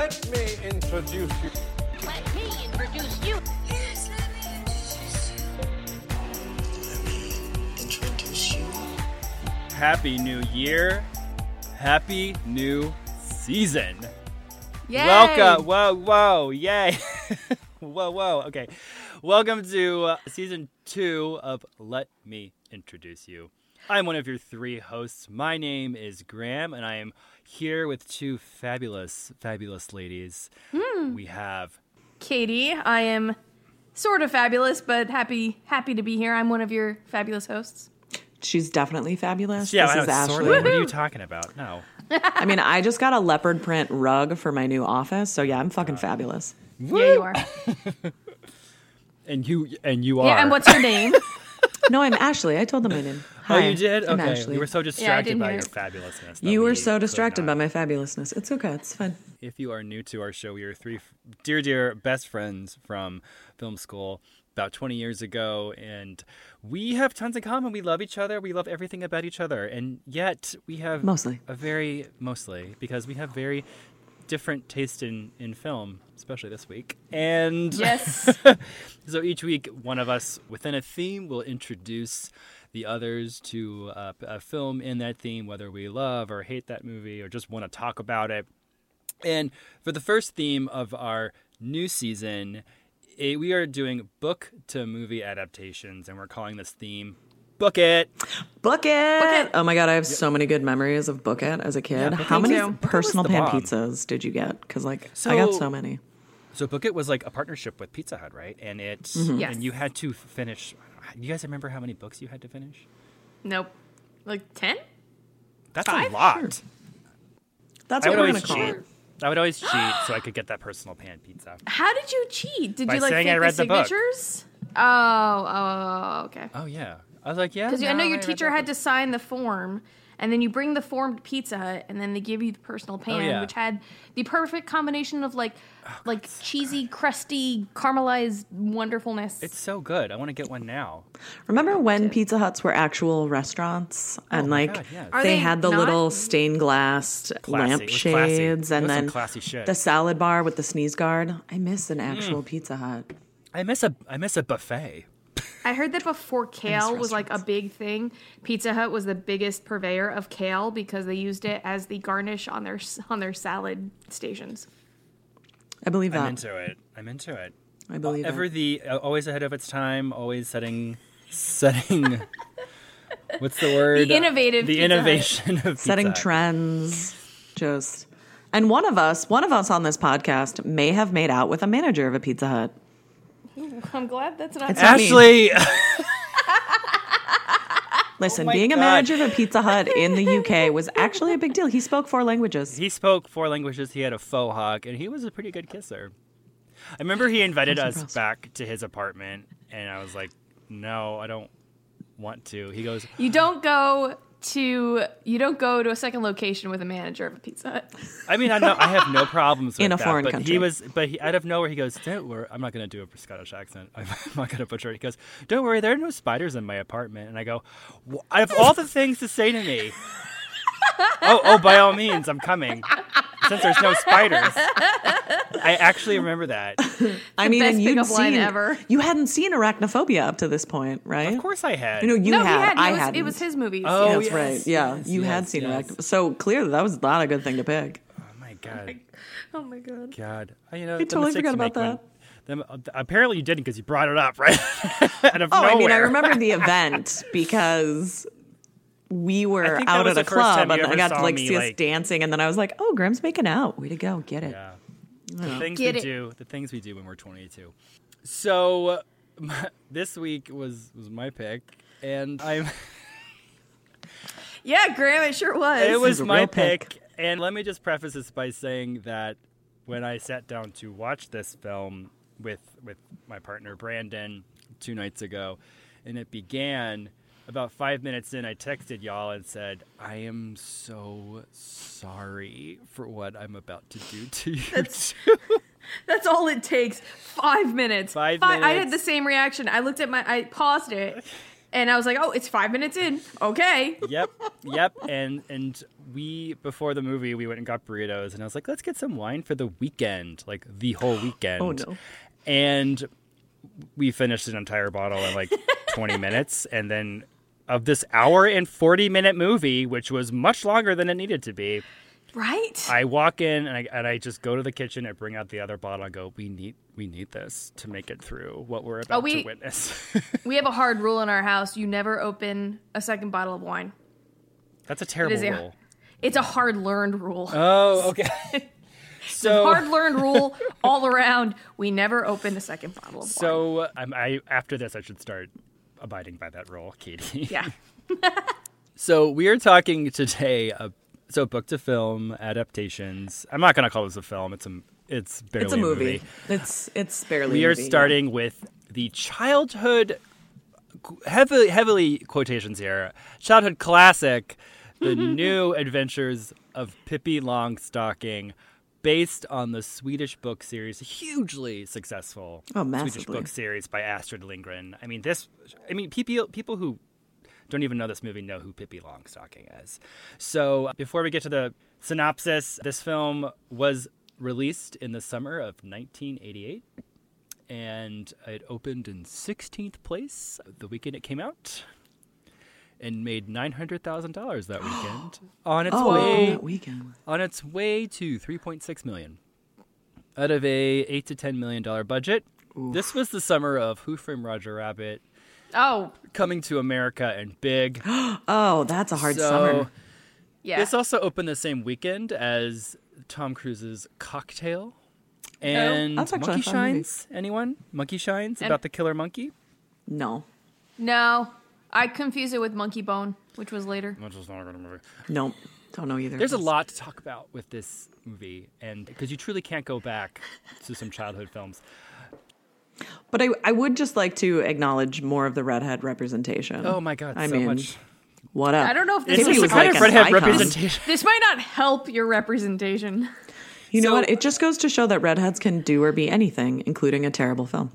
Let me introduce you. Let me introduce you. introduce you. Happy New Year. Happy New Season. Yay! Welcome. Whoa, whoa. Yay. whoa, whoa. Okay. Welcome to uh, season two of Let Me Introduce You. I'm one of your three hosts. My name is Graham, and I am here with two fabulous, fabulous ladies. Hmm. We have Katie. I am sort of fabulous, but happy happy to be here. I'm one of your fabulous hosts. She's definitely fabulous. yeah, this I is Ashley. sort of. What are you talking about? No. I mean, I just got a leopard print rug for my new office, so yeah, I'm fucking fabulous. Yeah, you are. And you and you are. Yeah, and what's your name? No, I'm Ashley. I told them my name. Oh, you did? I'm Okay. Ashley. You were so distracted didn't by hear your fabulousness. You were so distracted by my fabulousness. It's okay. It's fine. If you are new to our show, we are three f- dear, dear best friends from film school about 20 years ago, and we have tons in common. We love each other. We love everything about each other, and yet we have Mostly. a very mostly because we have very different taste in in film, especially this week. And yes. so each week, one of us within a theme will introduce the others to a, a film in that theme, whether we love or hate that movie or just want to talk about it. And for the first theme of our new season, eh, we are doing book to movie adaptations, and we're calling this theme Book It. Book it. Book It. Oh my god, I have so many good memories of Book It as a kid. Book How many too. Personal pan bomb. pizzas did you get? Because like I got So- so many. So Book It was like a partnership with Pizza Hut, right? And it Mm-hmm. Yes. and you had to finish. You guys remember how many books you had to finish? nope. Like ten? That's Five? a lot. That's I what would we're always gonna call cheat. it. I would always cheat so I could get that personal pan pizza. How did you cheat? Did By you like saying fake I read the the book. signatures? Oh oh, oh, oh, oh, okay. Oh yeah, I was like, yeah. Because I know your read teacher had to sign the form, and then you bring the form to Pizza Hut, and then they give you the personal pan, Oh, yeah. which had the perfect combination of like, like cheesy, crusty, caramelized wonderfulness. It's so good. I want to get one now. Remember when Pizza Huts were actual restaurants and Oh my like God, yes. They, they had the not? little stained glass Classy. It was classy. lampshades and then the salad bar with the sneeze guard? I miss Mm. an actual Pizza Hut. I miss a I miss a buffet. I heard that before kale was like a big thing, Pizza Hut was the biggest purveyor of kale because they used it as the garnish on their on their salad stations. I believe that. I'm into it. I'm into it. I believe Ever it. the uh, always ahead of its time. Always setting setting. What's the word? The innovative The Pizza Hut. innovation of Pizza setting Hut. trends. Just and one of us, one of us on this podcast may have made out with a manager of a Pizza Hut. I'm glad that's not. It's not. Ashley, Listen, Oh my being a God. manager of a Pizza Hut in the UK was actually a big deal. He spoke four languages. he spoke four languages. He had a faux hawk, and he was a pretty good kisser. I remember he invited us impressed. back to his apartment, and I was like, "No, I don't want to." He goes, You don't go to you don't go to a second location with a manager of a Pizza Hut. I mean, I know I have no problems with In a that, foreign but country. he was, but he, out of nowhere, he goes, "Don't worry, I'm not going to do a Scottish accent. I'm not going to butcher it." He goes, "Don't worry, there are no spiders in my apartment." And I go, "Wh- "I have all the things to say to me." oh, oh, by all means, I'm coming. Since there's no spiders, I actually remember that. I mean, best and you'd seen ever. you hadn't seen Arachnophobia up to this point, right? Of course, I had. You know, you no, had. had. I hadn't. it was his movies. Oh, yeah. That's yes, right. Yeah, yes, you had seen yes. Arachnophobia. So clearly, that was not a good thing to pick. oh my god, Oh my god. God, you know, I totally forgot about that. when- them- uh, apparently, you didn't because you brought it up right out of Oh, nowhere. I mean, I remember the event because we were out at a the first time club and I got to like me, see us like- dancing, and then I was like, "Oh, Graham's making out. Way to go, get it." Yeah. The things Get we it. do, the things we do when we're 22. So this week was was my pick, and I'm. Yeah, Graham, it sure was. it was a my pick. pick, and let me just preface this by saying that when I sat down to watch this film with with my partner Brandon two nights ago, and it began. About five minutes in, I texted y'all and said, "I am so sorry for what I'm about to do to you." That's- That's all it takes. Five minutes. Five minutes. I had the same reaction. I looked at my. I paused it, And I was like, oh, it's five minutes in. Okay. yep, yep. And and we before the movie we went and got burritos, and I was like, let's get some wine for the weekend, like the whole weekend. Oh, no. And we finished an entire bottle in like 20 minutes, and then of this hour and 40 minute movie, which was much longer than it needed to be. Right? I walk in and I, and I just go to the kitchen and bring out the other bottle and go, we need we need this to make it through what we're oh, about we- to witness. we have a hard rule in our house. You never open a second bottle of wine. That's a terrible is a- rule. It's a hard learned rule. Oh, okay. so hard learned rule all around. We never open a second bottle of wine. so I'm, I after this I should start abiding by that rule, Katie. Yeah. So we are talking today. Uh, so book to film adaptations. I'm not going to call this a film. It's a it's barely It's a movie. It's it's barely. We a are movie, yeah. starting with the childhood, heavily heavily quotations here. Childhood classic, the new adventures of Pippi Longstocking, based on the Swedish book series, hugely successful Oh, Swedish book series by Astrid Lindgren. I mean this. I mean people people who don't even know this movie know who Pippi Longstocking is. So before we get to the synopsis, this film was released in the summer of 1988 and it opened in 16th place the weekend it came out and made $900,000 that weekend on its Oh, way that weekend. on its way to 3.6 million out of a 8 to 10 million dollar budget. This was the summer of Who Framed Roger Rabbit, Oh, Coming to America and Big. Oh, that's a hard so summer. yeah. this also opened the same weekend as Tom Cruise's Cocktail oh, and That's Monkey. Shines. Anyone? Monkey Shines And- about the killer monkey? No, no, I confuse it with Monkey Bone, which was later. Which is not a good movie. nope. Don't know either. There's a lot to talk about with this movie, and because you truly can't go back to some childhood films. But I, I would just like to acknowledge more of the redhead representation. Oh my god, I so mean, much. What up? I don't know if this It's is Pippi was the like kind of redhead icon. representation. This might not help your representation. You know what? It just goes to show that redheads can do or be anything, including a terrible film.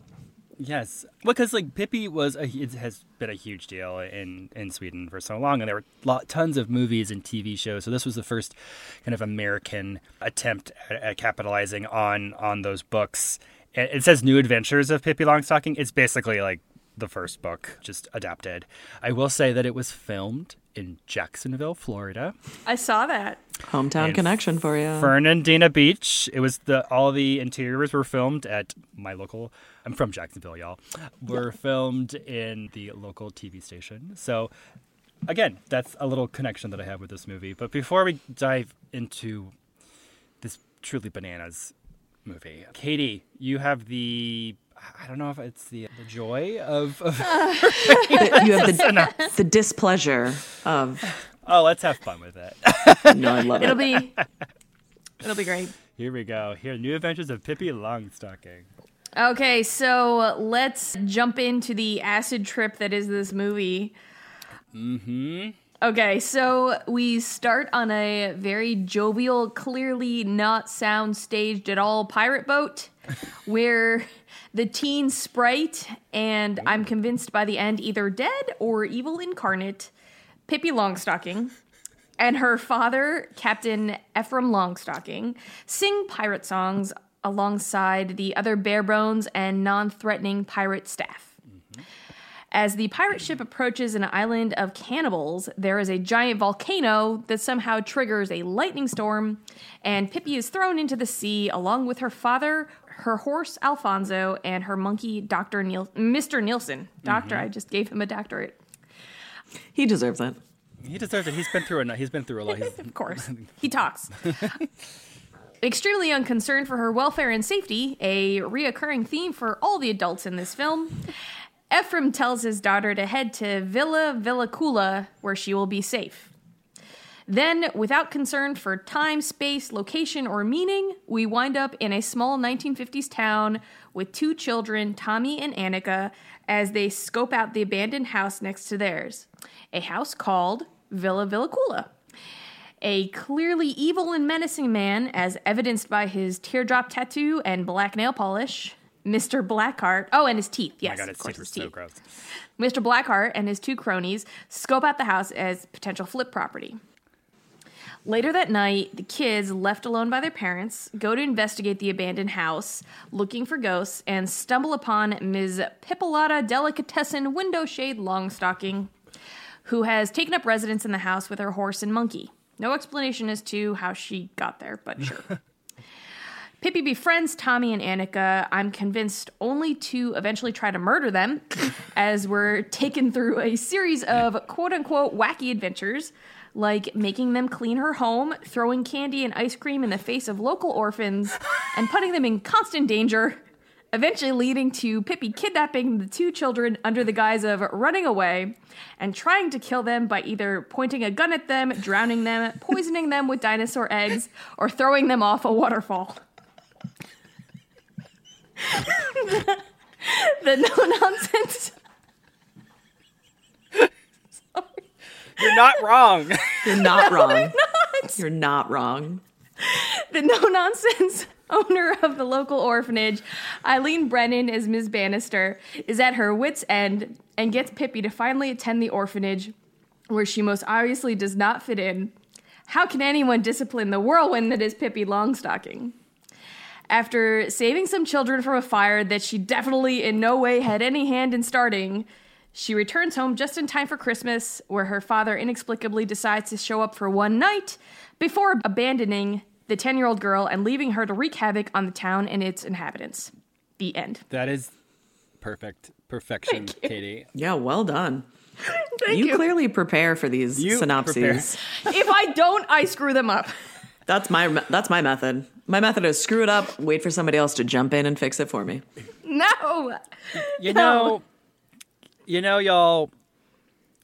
Yes, because like Pippi was a, it has been a huge deal in in Sweden for so long, and there were lot, tons of movies and TV shows. So this was the first kind of American attempt at, at capitalizing on on those books. It, it says New Adventures of Pippi Longstocking. It's basically like the first book, just adapted. I will say that it was filmed in Jacksonville, Florida. I saw that. Hometown And connection for you. Fernandina Beach. It was the all the interiors were filmed at my local. I'm from Jacksonville, y'all. Were filmed in the local TV station. So again, that's a little connection that I have with this movie. But before we dive into this truly bananas movie, Katie, you have the. I don't know if it's the, the joy of, of The- you have the, the displeasure of. oh let's have fun with it. No, I love It'll it. be it'll be great. Here we go. Here, New Adventures of Pippi Longstocking. Okay, so let's jump into the acid trip that is this movie. Mm-hmm. Okay, so we start on a very jovial, clearly not sound staged at all pirate boat where the teen sprite and I'm convinced by the end either dead or evil incarnate, Pippi Longstocking, and her father, Captain Ephraim Longstocking, sing pirate songs alongside the other bare bones and non threatening pirate staff. As the pirate ship approaches an island of cannibals, there is a giant volcano that somehow triggers a lightning storm, and Pippi is thrown into the sea along with her father, her horse Alfonso, and her monkey Dr. Niel- Mr. Nielsen. Doctor, I just gave him a doctorate. He deserves it. He deserves it. He's been through a he's been through a lot. Of course. He talks. Extremely unconcerned for her welfare and safety, a reoccurring theme for all the adults in this film, Ephraim tells his daughter to head to Villa Villekulla, where she will be safe. Then, without concern for time, space, location, or meaning, we wind up in a small 1950s town with two children, Tommy and Annika, as they scope out the abandoned house next to theirs. A house called Villa Villekulla. A clearly evil and menacing man, as evidenced by his teardrop tattoo and black nail polish, Mr. Blackheart. Oh, and his teeth. Oh Yes, my god, of course, his so teeth. gross. Mr. Blackheart and his two cronies scope out the house as potential flip property. Later that night, the kids, left alone by their parents, go to investigate the abandoned house, looking for ghosts, and stumble upon Ms. Pippilotta Delicatessen Window Shade Longstocking, who has taken up residence in the house with her horse and monkey. No explanation as to how she got there, but sure. Pippi befriends Tommy and Annika, I'm convinced only to eventually try to murder them, as we're taken through a series of quote unquote wacky adventures, like making them clean her home, throwing candy and ice cream in the face of local orphans, and putting them in constant danger, eventually leading to Pippi kidnapping the two children under the guise of running away and trying to kill them by either pointing a gun at them, drowning them, poisoning them with dinosaur eggs, or throwing them off a waterfall. the no nonsense. You're not wrong. You're not wrong. You're not wrong. The no nonsense owner of the local orphanage, Eileen Brennan as Ms. Bannister, is at her wits' end and gets Pippi to finally attend the orphanage where she most obviously does not fit in. How can anyone discipline the whirlwind that is Pippi Longstocking? After saving some children from a fire that she definitely in no way had any hand in starting, she returns home just in time for Christmas, where her father inexplicably decides to show up for one night before abandoning the 10 year old girl and leaving her to wreak havoc on the town and its inhabitants. The end. that is perfect. Perfection, Katie. Yeah, well done. Thank you, you. clearly prepare for these You synopses. if I don't, I screw them up. That's my that's my method. My method is screw it up, wait for somebody else to jump in and fix it for me. No. You No. know, you know, y'all,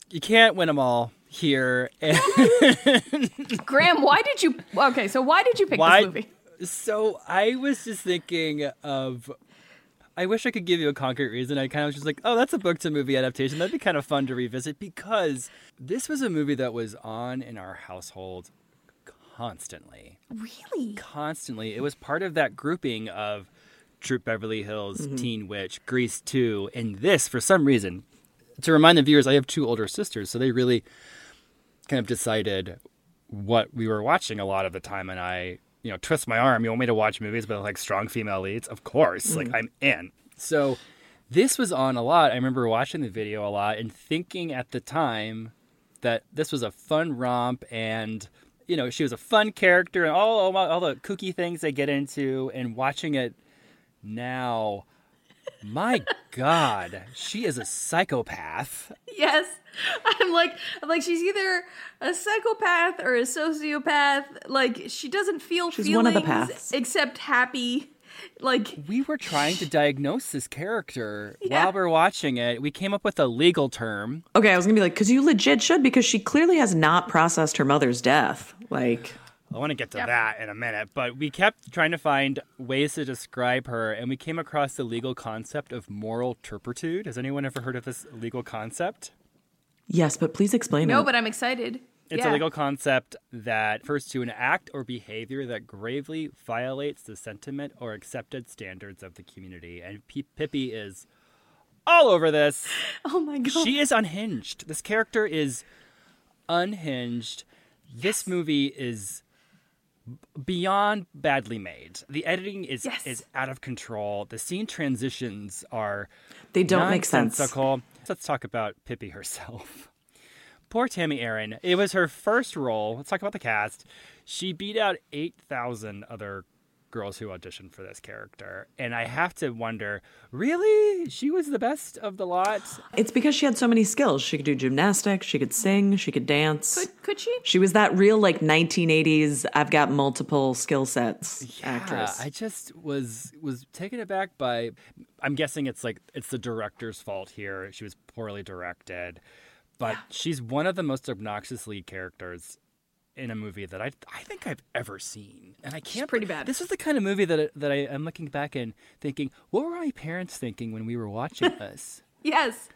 you can't win them all here. And Graham, why did you. Okay, so why did you pick why? this movie? So I was just thinking of. I wish I could give you a concrete reason. I kind of was just like, oh, that's a book to movie adaptation. That'd be kind of fun to revisit because this was a movie that was on in our household constantly. Really? constantly. It was part of that grouping of Troop Beverly Hills, mm-hmm. Teen Witch, Grease 2, and this for some reason. To remind the viewers, I have two older sisters, so they really kind of decided what we were watching a lot of the time and I, you know, twist my arm, you want me to watch movies with like strong female leads? Of course. Like mm. I'm in. So this was on a lot. I remember watching the video a lot and thinking at the time that this was a fun romp and you know she was a fun character and all all, all the kooky things they get into and watching it now my god she is a psychopath Yes. I'm like I'm like she's either a psychopath or a sociopath. Like she doesn't feel She's feelings one of the paths. except happy. Like we were trying to diagnose this character Yeah. while we're watching it we came up with a legal term Okay, I was gonna be like, because you legit should, because she clearly has not processed her mother's death. Like, I want to get to Yep. that in a minute, but we kept trying to find ways to describe her, and we came across the legal concept of moral turpitude. Has anyone ever heard of this legal concept? yes, but please explain no, it. No, but I'm excited. It's yeah. a legal concept that refers to an act or behavior that gravely violates the sentiment or accepted standards of the community. And P- Pippi is all over this. Oh my god. She is unhinged. This character is unhinged. This movie is b- beyond badly made. The editing is Yes. is out of control. The scene transitions are they don't make sense. Let's talk about Pippi herself. Poor Tami Erin. It was her first role. Let's talk about the cast. She beat out 8,000 other girls who auditioned for this character. And I have to wonder, really? She was the best of the lot? It's because she had so many skills. She could do gymnastics, she could sing, she could dance. could, could she? She was that real like 1980s. I've got multiple skill sets actress. Yeah, I just was was taken aback by. I'm guessing it's like it's the director's fault here. She was poorly directed, but she's one of the most obnoxious lead characters in a movie that I I think I've ever seen, and I can't. pretty bad. This is the kind of movie that that I am looking back and thinking, what were my parents thinking when we were watching this? Yes.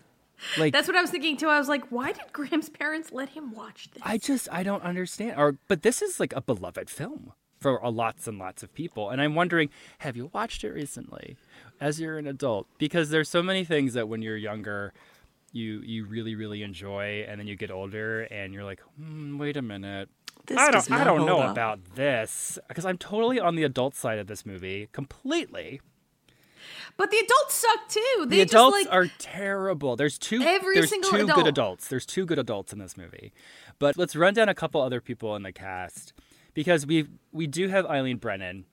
Like That's what I was thinking too. I was like, why did Graham's parents let him watch this? I just I don't understand. Or but this is like a beloved film for lots and lots of people. And I'm wondering, have you watched it recently as you're an adult? Because there's so many things that when you're younger, you you really really enjoy, and then you get older, and you're like, hmm, wait a minute. This I don't. I don't know up. about this because I'm totally on the adult side of this movie completely. But the adults suck too. They the adults just like are terrible. There's two. Every there's single two adult. good adults. There's two good adults in this movie. But let's run down a couple other people in the cast because we we do have Eileen Brennan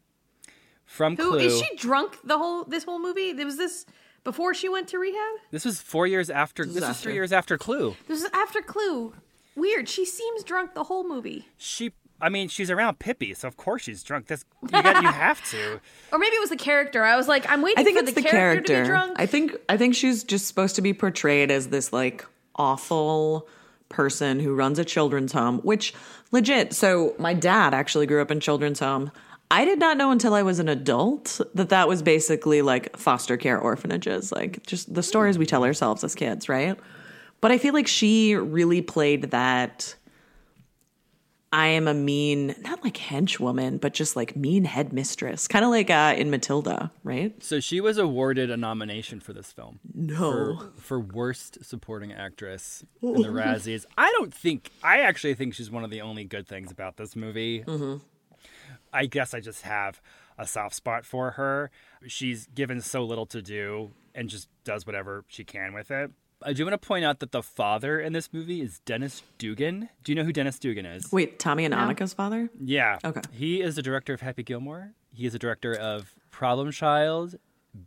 from who Clue. is she drunk the whole this whole movie? Was this before she went to rehab? This was four years after. This, is is after. three years after Clue. This is after Clue. Weird. She seems drunk the whole movie. She. I mean, she's around Pippi, so of course she's drunk. That's you, got, you have to. Or maybe it was the character. I was like, I'm waiting I think for it's the, the character, to be drunk. I think I think she's just supposed to be portrayed as this like awful person who runs a children's home, which legit. So my dad actually grew up in children's home. I did not know until I was an adult that that was basically like foster care orphanages, like just the stories we tell ourselves as kids, right? But I feel like she really played that I am a mean, not like henchwoman, but just like mean headmistress, kind of like uh, in Matilda, right? So she was awarded a nomination for this film. No. For, for worst supporting actress in the Razzies. I don't think. I actually think she's one of the only good things about this movie. I guess I just have a soft spot for her. She's given so little to do and just does whatever she can with it. I do want to point out that the father in this movie is Dennis Dugan. Do you know who Dennis Dugan is? Wait, Tommy and Annika's father? Yeah. Okay. He is the director of Happy Gilmore. He is the director of Problem Child,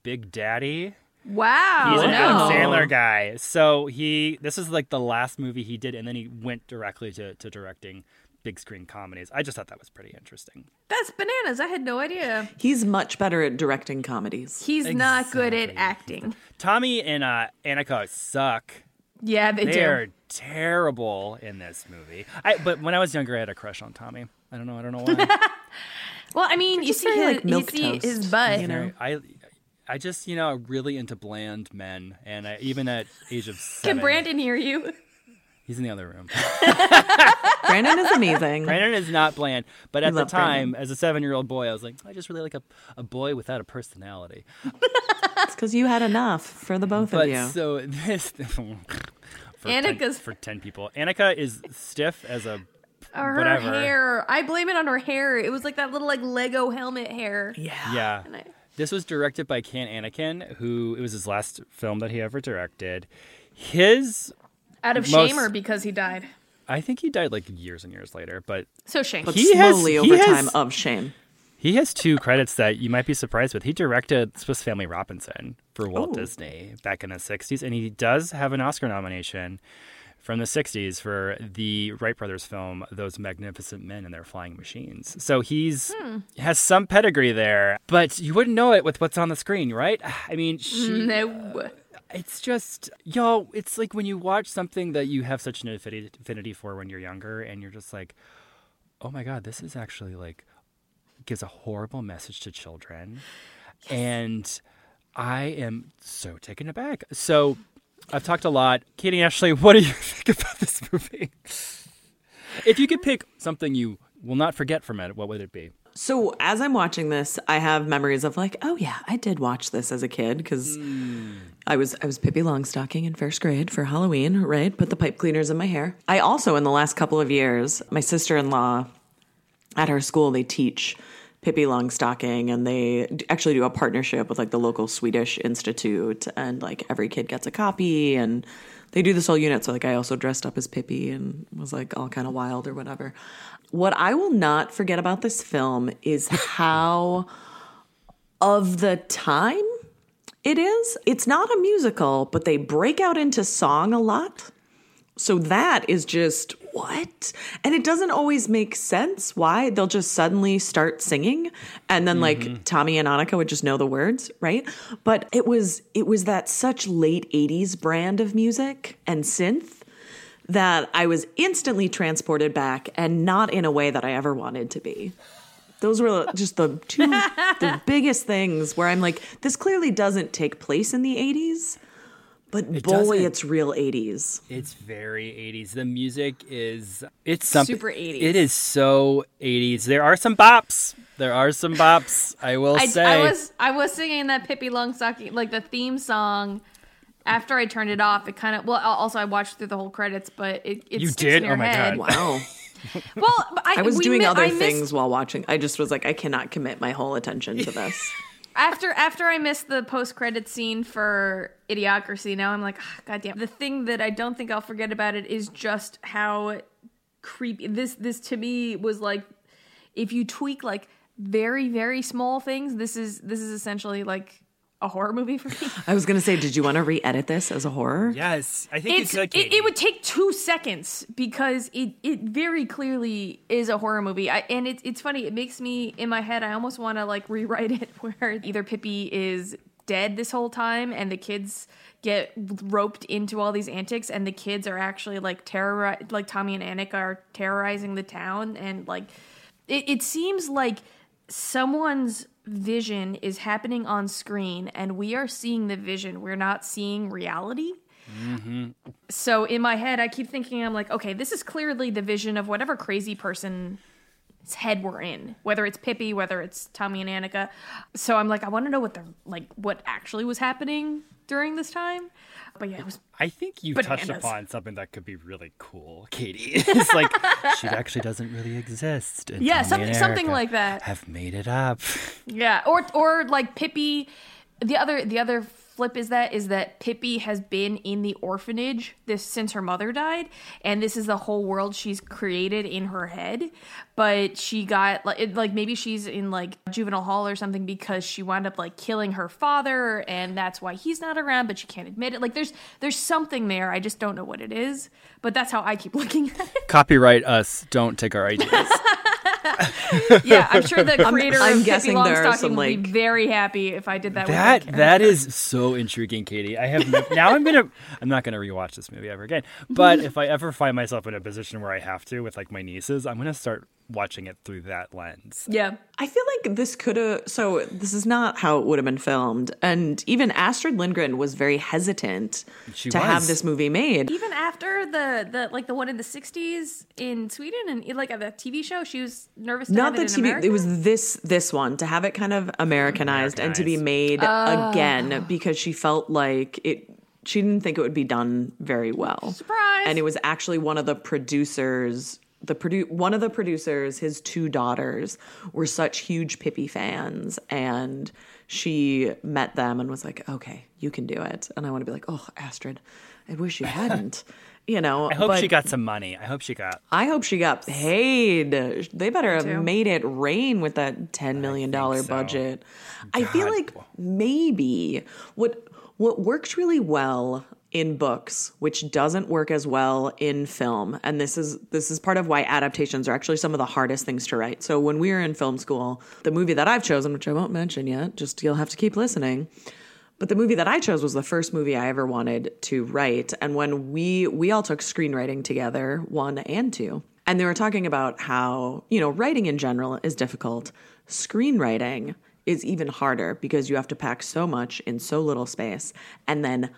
Big Daddy. wow. He's an no. Adam Sandler guy. So he this is like the last movie he did, and then he went directly to, to directing big screen comedies. I just thought that was pretty interesting. That's bananas. I had no idea. He's much better at directing comedies. He's not good at acting. Tommy and uh, Annika suck. Yeah, they, They do. are terrible in this movie. I but when I was younger, I had a crush on Tommy. I don't know. I don't know why. Well, I mean, you see, his, like, you see toast, his butt. you know? I I just you know really into bland men, and I, even at age of seven, Can Brandon hear you? He's in the other room. Brandon is amazing. Brandon is not bland, but at the time, Brandon. as a seven-year-old boy, I was like, I just really like a, a boy without a personality. It's because you had enough for the both But of you. so this for Annika's- 10, for ten people, Annika is stiff as a Or her whatever. hair. I blame it on her hair. It was like that little like Lego helmet hair. yeah. Yeah. And I- This was directed by Ken Annakin, who it was his last film that he ever directed. His, Out of Most- shame or because he died? I think he died like years and years later, but So shame. But He has- slowly he over has- time of shame. he has two credits that you might be surprised with. He directed Swiss Family Robinson for Walt Oh. Disney back in the 60s, and he does have an Oscar nomination from the 60s for the Wright brothers film Those Magnificent Men and Their Flying Machines. So he's hmm. has some pedigree there, but you wouldn't know it with what's on the screen, right? I mean, she no. It's just y'all, it's like when you watch something that you have such an affinity for when you're younger and you're just like oh my god this is actually like gives a horrible message to children. And i am so taken aback. So i've talked a lot. Katie ashley what do you think about this movie? If you could pick something you will not forget from it what would it be So as I'm watching this, I have memories of like, oh yeah, I did watch this as a kid because hmm. I was I was Pippi Longstocking in first grade for Halloween, right? Put the pipe cleaners in my hair. I also in the last couple of years, my sister in law at her school they teach Pippi Longstocking, and they actually do a partnership with like the local Swedish institute, and like every kid gets a copy, and they do this whole unit. So like I also dressed up as Pippi and was like all kind of wild or whatever. What I will not forget about this film is how of the time it is. It's not a musical, but they break out into song a lot. So that is just what? And it doesn't always make sense why they'll just suddenly start singing and then like mm-hmm. Tommy and Annika would just know the words, right? But it was it was that such late 80s brand of music and synth that I was instantly transported back and not in a way that I ever wanted to be. Those were just the two the biggest things where I'm like this clearly doesn't take place in the 80s But boy, doesn't. it's real 80s. It's very 80s. The music is it's something Super 80s. It is so 80s. There are some bops. There are some bops. I will I, say. I was I was singing that Pippi Longstocking like the theme song. After I turned it off, it kind of well. Also, I watched through the whole credits, but it, it You did? in your Oh my head. God. Wow. Well, I, I was we doing mi- other I missed- things while watching. I just was like, I cannot commit my whole attention to this. after after I missed the post credit scene for Idiocracy. Now I'm like, ah, God damn. The thing that I don't think I'll forget about it is just how creepy this this to me was like. If you tweak like very very small things, this is this is essentially like a horror movie for me. I was going to say, did you want to re edit this as a horror? yes, I think it's it's, like it, it would take two seconds because it it very clearly is a horror movie I, and it's it's funny it makes me in my head i almost want to like rewrite it where either pippi is dead this whole time and the kids get roped into all these antics and the kids are actually like terror like tommy and annika are terrorizing the town and like it, it seems like someone's vision is happening on screen and we are seeing the vision. We're not seeing reality. Mm-hmm. So in my head i keep thinking i'm like okay this is clearly the vision of whatever crazy person's head we're in whether it's pippi whether it's tommy and annika so i'm like i want to know what the like what actually was happening during this time but yeah it was I think you touched upon something that could be really cool, Katie. it's like she actually doesn't really exist. and Yeah, Tommy something- something like that. Have made it up. Yeah, or or like Pippi. The other the other flip is that is that Pippi has been in the orphanage this since her mother died, and this is the whole world she's created in her head. But she got like it, like maybe she's in like juvenile hall or something because she wound up like killing her father, and that's why he's not around. But she can't admit it. Like there's there's something there. I just don't know what it is. But that's how I keep looking at it. Copyright us. Don't take our ideas. Yeah, I'm sure the creator I'm of Pippi guessing there are Longstocking some, would be very happy if I did that. That character. that is so intriguing, Katie. I have no, now I'm gonna I'm not gonna rewatch this movie ever again. But if I ever find myself in a position where I have to with like my nieces, I'm gonna start watching it through that lens. yeah. I feel like this could have. So this is not how it would have been filmed, and even Astrid Lindgren was very hesitant She to have this movie made. even after the the like the one in the 60s in Sweden and like the TV show she was nervous to Not have the it in TV. America? It was this this one to have it kind of Americanized, and to be made Ah. again because she felt like it. She didn't think it would be done very well. Surprise. And it was actually one of the producers. The produ- one of the producers, his two daughters were such huge Pippi fans, and she met them and was like, "Okay, you can do it." And I want to be like, "Oh, Astrid, I wish you hadn't." You know, I hope but she got some money. I hope she got I hope she got paid. They better have too. made it rain with that ten million dollar so. budget. I feel like maybe what what works really well in books, which doesn't work as well in film, and this is this is part of why adaptations are actually some of the hardest things to write. So when we were in film school, the movie that I've chosen, which I won't mention yet, just you'll have to keep listening. But the movie that I chose was the first movie I ever wanted to write. And when we we all took screenwriting together, one and two, and they were talking about how, you know, writing in general is difficult. Screenwriting is even harder because you have to pack so much in so little space. And then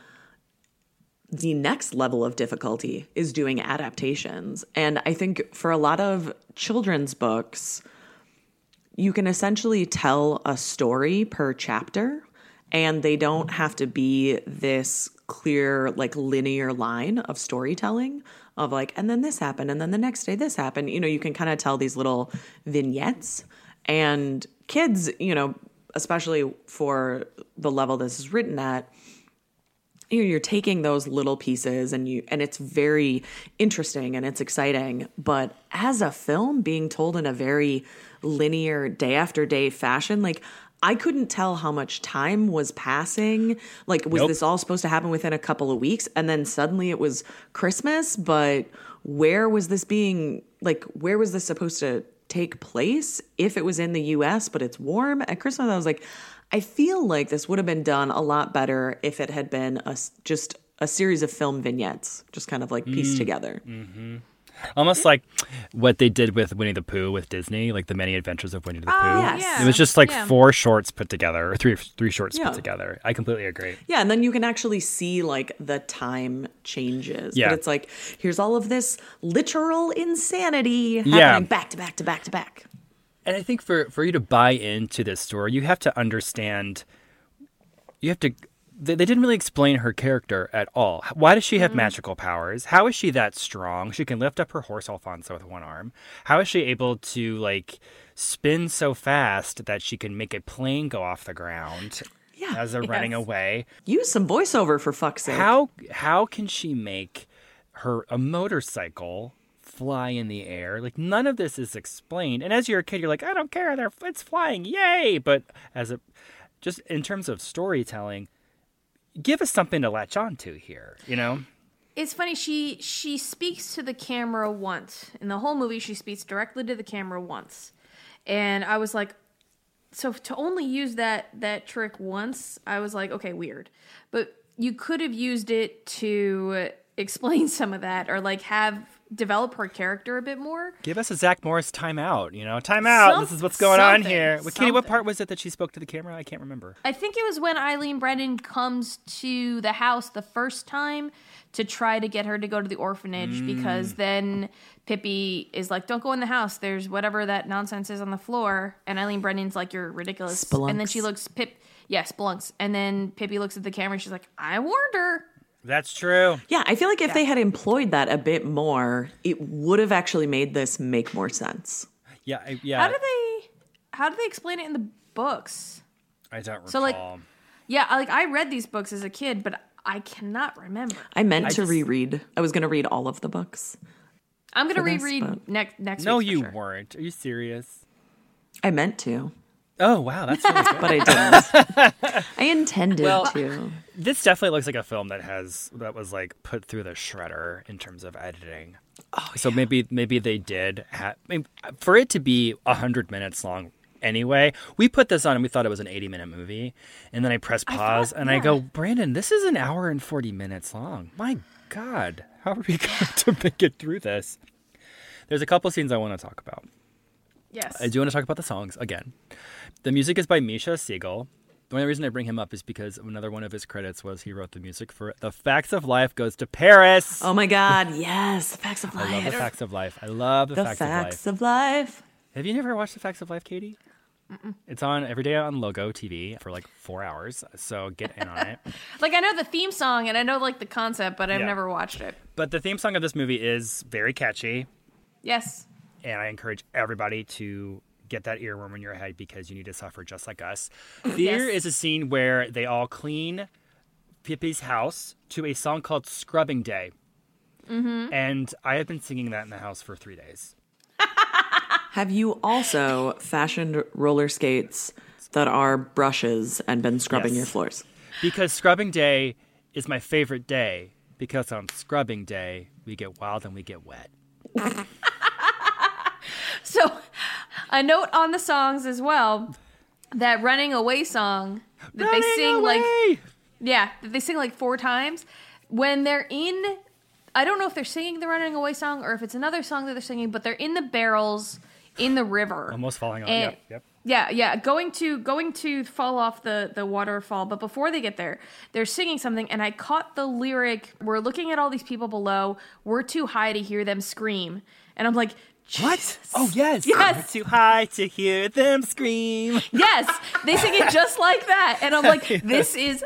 the next level of difficulty is doing adaptations. And I think for a lot of children's books, you can essentially tell a story per chapter and they don't have to be this clear like linear line of storytelling of like and then this happened and then the next day this happened you know you can kind of tell these little vignettes and kids you know especially for the level this is written at you're taking those little pieces and you and it's very interesting and it's exciting. But as a film being told in a very linear day after day fashion like i couldn't tell how much time was passing. Like was Nope. this all supposed to happen within a couple of weeks and then suddenly it was christmas? But where was this being like where was this supposed to take place if it was in the US but it's warm? At Christmas I was like I feel like this would have been done a lot better if it had been a s- just a series of film vignettes just kind of like pieced mm. together. Mm-hmm. Almost like what they did with Winnie the Pooh with Disney, like the Many Adventures of Winnie the ah, Pooh. yes. yeah. It was just like Yeah. four shorts put together, or three three shorts Yeah. put together. I completely agree. Yeah, and then you can actually see like the time changes. Yeah. But it's like, here's all of this literal insanity happening Yeah. back to back to back to back. And I think for for you to buy into this story, you have to understand. You have to. They, they didn't really explain her character at all. Why does she have mm-hmm. magical powers? How is she that strong? She can lift up her horse Alfonso with one arm. How is she able to like spin so fast that she can make a plane go off the ground Yeah. as they're running away? Use some voiceover for fuck's sake. How how can she make her a motorcycle fly in the air? Like none of this is explained. And as you're a kid, you're like, I don't care, they're it's flying, yay! But as a just in terms of storytelling, give us something to latch on to here. You know? It's funny. She she speaks to the camera once in the whole movie. She speaks directly to the camera once, and I was like, so to only use that that trick once, I was like, okay, weird. But you could have used it to explain some of that, or like have develop her character a bit more. Give us a Zach Morris timeout. You know, timeout. Some- this is what's going on here. Well, Katie, what part was it that she spoke to the camera? I can't remember. I think it was when Eileen Brennan comes to the house the first time to try to get her to go to the orphanage mm. because then Pippi is like, "Don't go in the house. There's whatever that nonsense is on the floor." And Eileen Brennan's like, "You're ridiculous." And then she looks Pip, yeah, Splunks. And then Pippi looks at the camera and she's like, "I warned her." That's true. Yeah, I feel like if they had employed that a bit more, it would have actually made this make more sense. Yeah, I, yeah. How do they? How do they explain it in the books? I don't recall. So, like- Yeah, like I read these books as a kid, but I cannot remember. I meant I to just- reread. I was going to read all of the books. I'm gonna For this, reread but- next next. no, week you sure. weren't. Are you serious? I meant to, Oh wow, that's really good. but I didn't. I intended Well- to. This definitely looks like a film that has that was like put through the shredder in terms of editing. Oh, so maybe maybe they did ha I mean, for it to be hundred minutes long. Anyway, we put this on and we thought it was an eighty-minute movie, and then I press pause and I go. Brandon, this is an hour and forty minutes long. My God, how are we going to make it through this? There's a couple scenes I want to talk about. Yes. I do want to talk about the songs again. The music is by Misha Segal. The only reason I bring him up is because another one of his credits was he wrote the music for The Facts of Life Goes to Paris. Oh my God! Yes, the facts of Life. I love The. Facts of Life. I love The, The Facts, facts of Life. of life. Have you never watched The Facts of Life, Katie? It's on every day on Logo TV for like four hours, so get in on it. Like I know the theme song and I know like the concept, but I've Yeah. never watched it. But the theme song of this movie is very catchy, Yes. And I encourage everybody to get that earworm in your head because you need to suffer just like us. There Yes. is a scene where they all clean Pippi's house to a song called Scrubbing Day. Mm-hmm. And I have been singing that in the house for three days. Have you also fashioned roller skates that are brushes and been scrubbing Yes. your floors? Because Scrubbing Day is my favorite day because on Scrubbing Day, we get wild and we get wet. So, a note on the songs as well. That running away song that Running they sing like yeah, that they sing like four times when they're in I don't know if they're singing the running away song or if it's another song that they're singing, but they're in the barrels in the river. Almost falling on. And- Yep, yep. Yeah, yeah, going to going to fall off the the waterfall, but before they get there, they're singing something, and I caught the lyric. We're looking at all these people below. We're too high to hear them scream, and I'm like, Jesus. Oh, yes. Yes. We're too high to hear them scream. yes, they sing it just like that, and I'm like, this is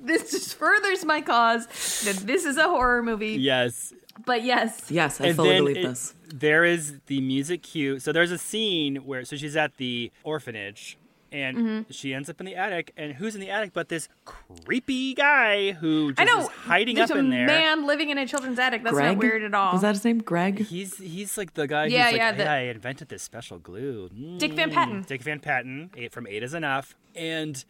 this just furthers my cause that this is a horror movie. Yes. But yes, Yes, I And fully believe it- this. There is the music cue. So there's a scene where so she's at the orphanage and Mm-hmm. she ends up in the attic and who's in the attic but this creepy guy who just I know is hiding there's up a in there. man living in a children's attic. That's Greg not weird at all. Was that his name? Greg. He's he's like the guy Yeah, who's like, hey, the- I invented this special glue. Dick Van Mm, Patten. Dick Van Patten. Eight from eight is enough. And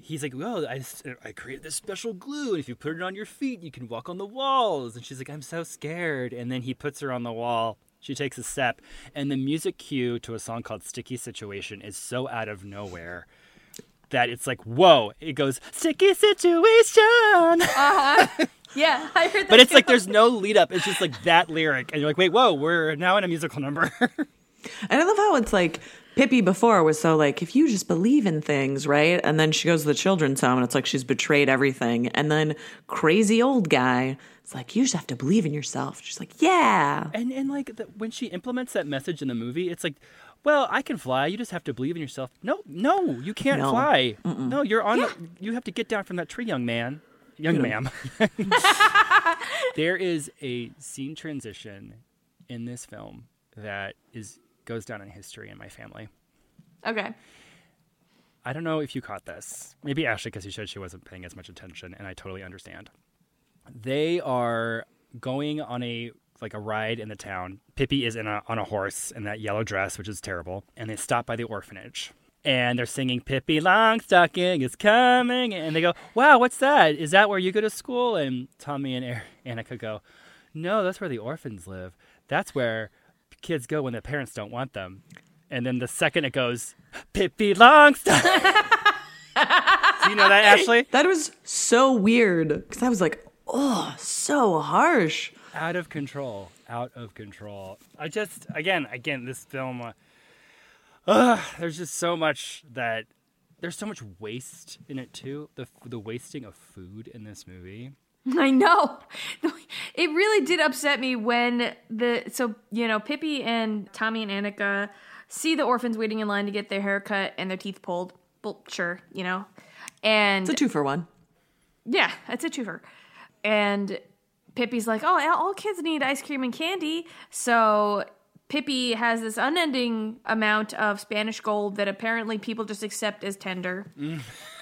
he's like, well, I, I created this special glue, and if you put it on your feet, you can walk on the walls. And she's like, I'm so scared. And then he puts her on the wall. She takes a step, and the music cue to a song called "Sticky Situation" is so out of nowhere that it's like, whoa! It goes "Sticky Situation." Uh-huh. Yeah, I heard that. But it's like there's no lead up. It's just like that lyric, and you're like, wait, whoa, we're now in a musical number. And I love how it's like Pippi before was so like, if you just believe in things, right? And then she goes to the children's home and it's like she's betrayed everything. And then crazy old guy, it's like, you just have to believe in yourself. She's like, yeah. and and like the, when she implements that message in the movie, it's like, well, I can fly. You just have to believe in yourself. No, no, you can't No. fly. No, you're on. The, you have to get down from that tree, young man, young ma'am. there is a scene transition in this film that is goes down in history in my family. okay. I don't know if you caught this. Maybe Ashley, because you said she wasn't paying as much attention, and I totally understand. They are going on a like a ride in the town. Pippi is in a, on a horse in that yellow dress, which is terrible, and they stop by the orphanage. And they're singing Pippi Longstocking is coming, and they go, "Wow, what's that? Is that where you go to school?" And Tommy and Er- Annika go, "No, that's where the orphans live. That's where kids go when their parents don't want them." And then the second it goes, Pippi Longstocking. Do you know that, Ashley? That was so weird because I was like, oh, so harsh. Out of control. Out of control. I just, again, again, this film, uh, ugh, there's just so much that, there's so much waste in it too. The, the wasting of food in this movie. I know. It really did upset me when the so you know Pippi and Tommy and Annika see the orphans waiting in line to get their hair cut and their teeth pulled. Well, sure, you know, and It's a two for one. yeah, it's a twofer. And Pippi's like, oh, all kids need ice cream and candy. So Pippi has this unending amount of Spanish gold that apparently people just accept as tender.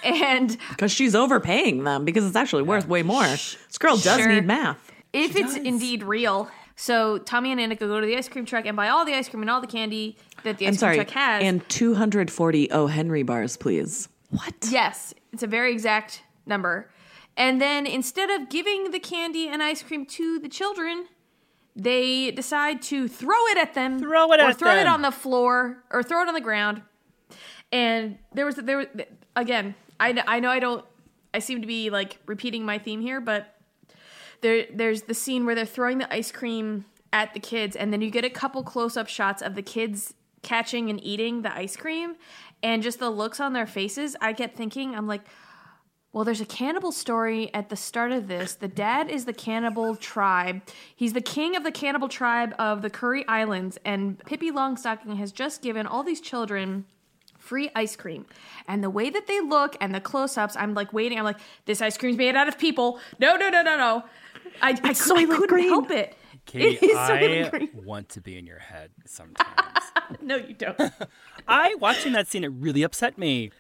And Because she's overpaying them because it's actually worth way more. This girl does Sure. need math. if it's indeed real. So Tommy and Annika go to the ice cream truck and buy all the ice cream and all the candy that the ice I'm cream sorry. truck has. And 240 O. Henry bars, please. What? yes, it's a very exact number. And then instead of giving the candy and ice cream to the children, they decide to throw it at them. Throw it or at throw it on the floor or throw it on the ground. And there was there was again. I I know I don't. I seem to be like repeating my theme here, but there there's the scene where they're throwing the ice cream at the kids, and then you get a couple close up shots of the kids catching and eating the ice cream, and just the looks on their faces. I kept thinking, I'm like. Well, there's a cannibal story at the start of this. The dad is the cannibal tribe. He's the king of the cannibal tribe of the Curry Islands, and Pippi Longstocking has just given all these children free ice cream. And the way that they look and the close ups, I'm like waiting. I'm like, this ice cream's made out of people. No, no, no, no, no. I, I, cou- I couldn't Green. help it. Katie, It is I Green. want to be in your head sometimes. No, you don't. I, watching that scene, it really upset me.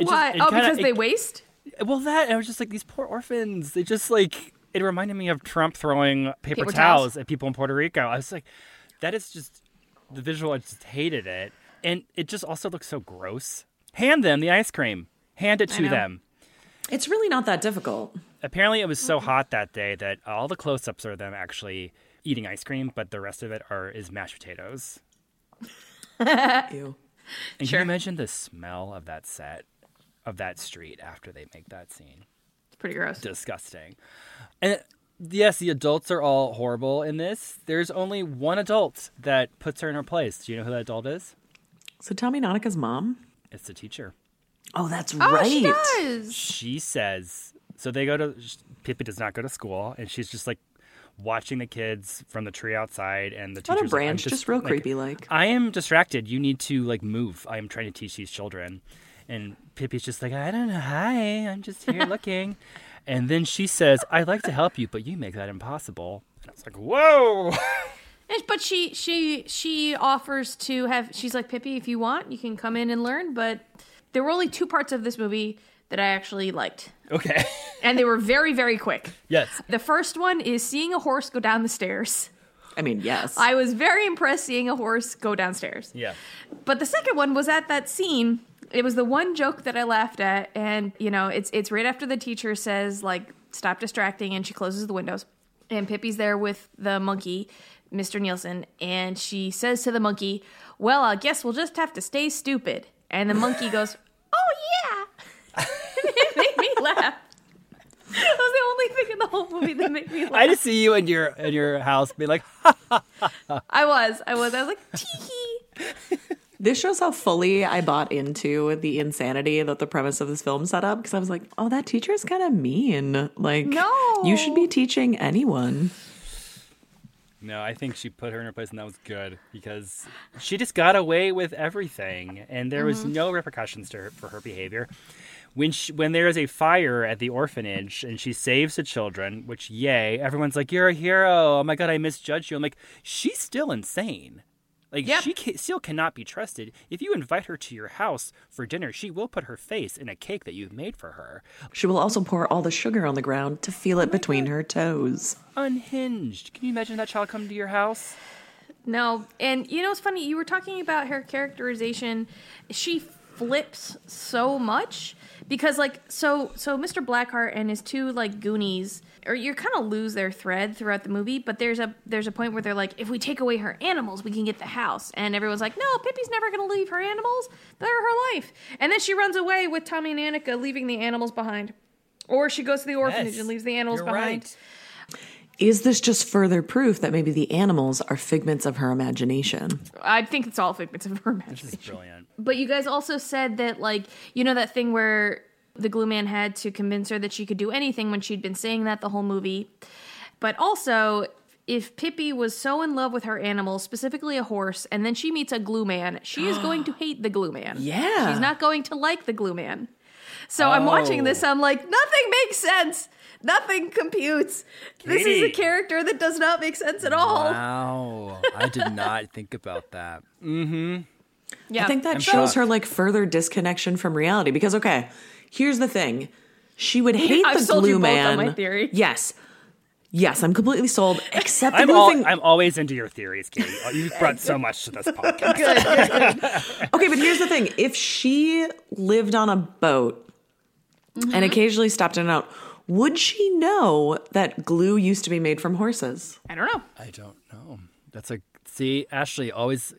It Why? it oh, kinda- because it- they waste? Well, that I was just like these poor orphans. They just like it reminded me of Trump throwing paper, Paper towels. towels. at people in Puerto Rico. I was like, that is just the visual. I just hated it, and it just also looks so gross. Hand them the ice cream. Hand it to them. It's really not that difficult. Apparently, it was so hot that day that all the close-ups are them actually eating ice cream, but the rest of it are is mashed potatoes. Ew. And Sure. can you imagine the smell of that set, of that street after they make that scene? It's pretty gross. disgusting. And yes, the adults are all horrible in this. There's only one adult that puts her in her place. Do you know who that adult is? So tell me Nanika's mom? It's the teacher. Oh, that's Oh, right. she does. She says so. They go to Pippi does not go to school, and she's just like watching the kids from the tree outside, and the What teacher's a like, I'm just, real creepy like. I am distracted. You need to like move. I am trying to teach these children. And Pippi's just like, I don't know. Hi, I'm just here looking. And then she says, I'd like to help you, but you make that impossible. And I was like, whoa. But she she she offers to have. She's like Pippi, if you want, you can come in and learn. But there were only two parts of this movie that I actually liked, okay. and they were very very quick. yes. The first one is seeing a horse go down the stairs. I mean, yes. I was very impressed seeing a horse go downstairs. Yeah. But the second one was at that scene. It was the one joke that I laughed at, and you know, it's it's right after the teacher says like stop distracting, and she closes the windows, and Pippi's there with the monkey, Mr. Nilsson, and she says to the monkey, "Well, I guess we'll just have to stay stupid." And the monkey goes, "Oh yeah," it made me laugh. That was the only thing in the whole movie that made me laugh. I just see you in your in your house be like, I was, I was, I was like, tee This shows how fully I bought into the insanity that the premise of this film set up because I was like, oh, that teacher is kind of mean. Like, No. you should be teaching anyone. No, I think she put her in her place, and that was good because she just got away with everything, and there was mm-hmm. no repercussions to her for her behavior. When she, when there is a fire at the orphanage and she saves the children, which yay, everyone's like, "You're a hero!" Oh my god, I misjudged you. I'm like, she's still insane. Like Yep. she ca- still cannot be trusted. If you invite her to your house for dinner, she will put her face in a cake that you've made for her. She will also pour all the sugar on the ground to feel it oh between her toes. Unhinged. Can you imagine that child come to your house? No, and you know it's funny? You were talking about her characterization. She flips so much because, like, so so Mr. Blackheart and his two like Goonies, or you kind of lose their thread throughout the movie. But there's a there's a point where they're like, if we take away her animals, we can get the house, and everyone's like, no, Pippi's never gonna leave her animals. They're her life. And then she runs away with Tommy and Annika, leaving the animals behind. Or she goes to the orphanage Yes, and leaves the animals you're behind. right. Is this just further proof that maybe the animals are figments of her imagination? I think it's all figments of her imagination. It's brilliant. But you guys also said that, like, you know, that thing where the glue man had to convince her that she could do anything when she'd been saying that the whole movie. But also, if Pippi was so in love with her animal, specifically a horse, and then she meets a glue man, she is going to hate the glue man. Yeah. She's not going to like the glue man. So I'm watching this, Oh. I'm like, nothing makes sense. Nothing computes. This is a character that does not make sense at all. Wow, I did not think about that. Mm hmm. Yeah. I think that I'm shows shocked. her like further disconnection from reality. Because okay, here's the thing: she would hate I've the sold glue you both man. on my theory. Yes, yes, I'm completely sold. Except the I'm glue all, thing. I'm always into your theories, Katie. Oh, You've brought so much to this podcast. Okay, but here's the thing: if she lived on a boat Mm-hmm. and occasionally stopped in and out, would she know that glue used to be made from horses? I don't know. I don't know. That's a see, Ashley always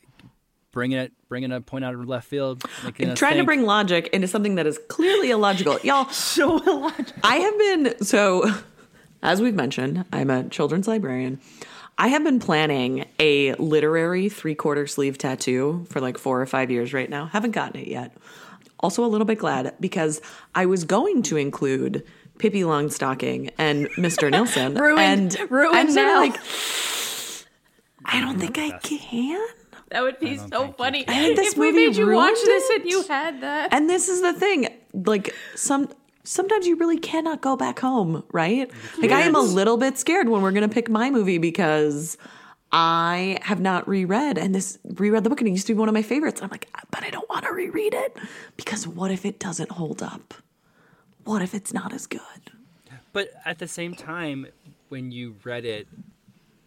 bringing it, bringing a point out of left field. making I'm trying to bring logic into something that is clearly illogical. Y'all, So illogical. I have been so as we've mentioned, I'm a children's librarian. I have been planning a literary three quarter sleeve tattoo for like four or five years right now. Haven't gotten it yet. Also, a little bit glad because I was going to include Pippi Longstocking and Mr. Nilsson. Ruined. and Ruined I'm sort of now. like, I don't think I can. That would be so funny. And this if we movie made you watch ruined this and you had that. And this is the thing, like some sometimes you really cannot go back home, right? Like I am a little bit scared when we're going to pick my movie because I have not reread and this reread the book and it used to be one of my favorites. I'm like, but I don't want to reread it because what if it doesn't hold up? What if it's not as good? But at the same time, when you read it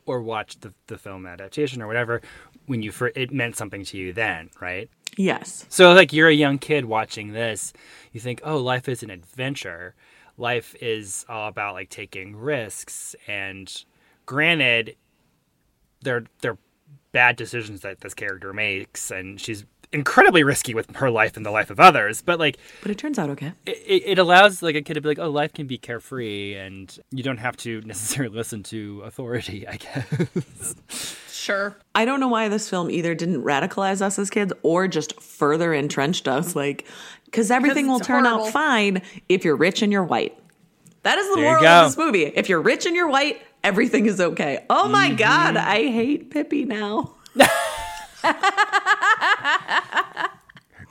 or watched the, the film adaptation or whatever, when you fir- it meant something to you then, right? Yes. So like you're a young kid watching this, you think, "Oh, life is an adventure. Life is all about like taking risks." And granted, they're they're bad decisions that this character makes and she's incredibly risky with her life and the life of others, but like But it turns out okay. it, it allows like a kid to be like, "Oh, life can be carefree and you don't have to necessarily listen to authority." I guess. Sure. I don't know why this film either didn't radicalize us as kids or just further entrenched us like cuz everything will turn horrible. out fine if you're rich and you're white. That is the There moral of this movie. If you're rich and you're white, everything is okay. Oh my Mm-hmm. god, I hate Pippi now.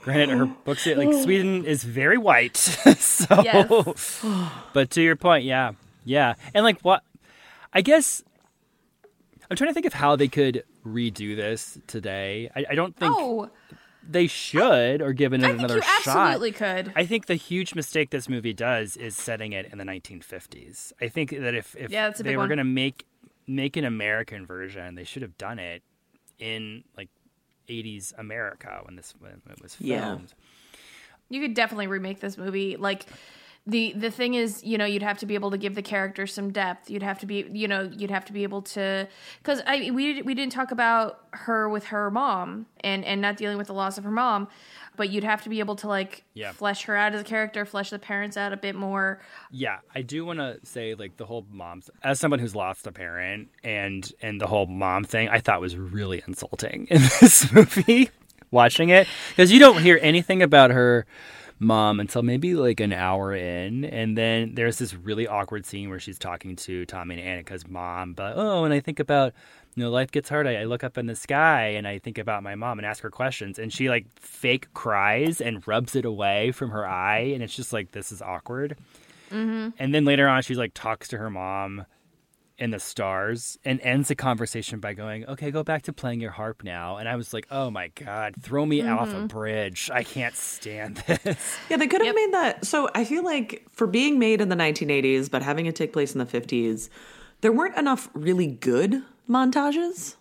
Granted, her books like oh. Sweden is very white, so. Yes. But to your point, yeah, yeah, and like what? I guess I'm trying to think of how they could redo this today. I, I don't think Oh, they should or given it I another shot. absolutely could. I think the huge mistake this movie does is setting it in the 1950s. I think that if, if Yeah, they were going to make make an American version, they should have done it in like 80s America when this when it was filmed. Yeah. You could definitely remake this movie. Like the the thing is, you know, you'd have to be able to give the character some depth. You'd have to be, you know, you'd have to be able to because I we we didn't talk about her with her mom and and not dealing with the loss of her mom. But you'd have to be able to like Yeah. flesh her out as a character, flesh the parents out a bit more. Yeah, I do want to say like the whole mom's as someone who's lost a parent and and the whole mom thing I thought was really insulting in this movie watching it because you don't hear anything about her mom until maybe like an hour in and then there's this really awkward scene where she's talking to Tommy and Annika's mom but oh and I think about you know life gets hard I, I look up in the sky and I think about my mom and ask her questions and she like fake cries and rubs it away from her eye and it's just like this is awkward. Mm-hmm. And then later on, she like talks to her mom in the stars and ends the conversation by going, "Okay, go back to playing your harp now." And I was like, "Oh my god, throw me off a mm-hmm. bridge! I can't stand this." Yeah, they could have Yep. made that. So I feel like for being made in the 1980s, but having it take place in the 50s, there weren't enough really good montages,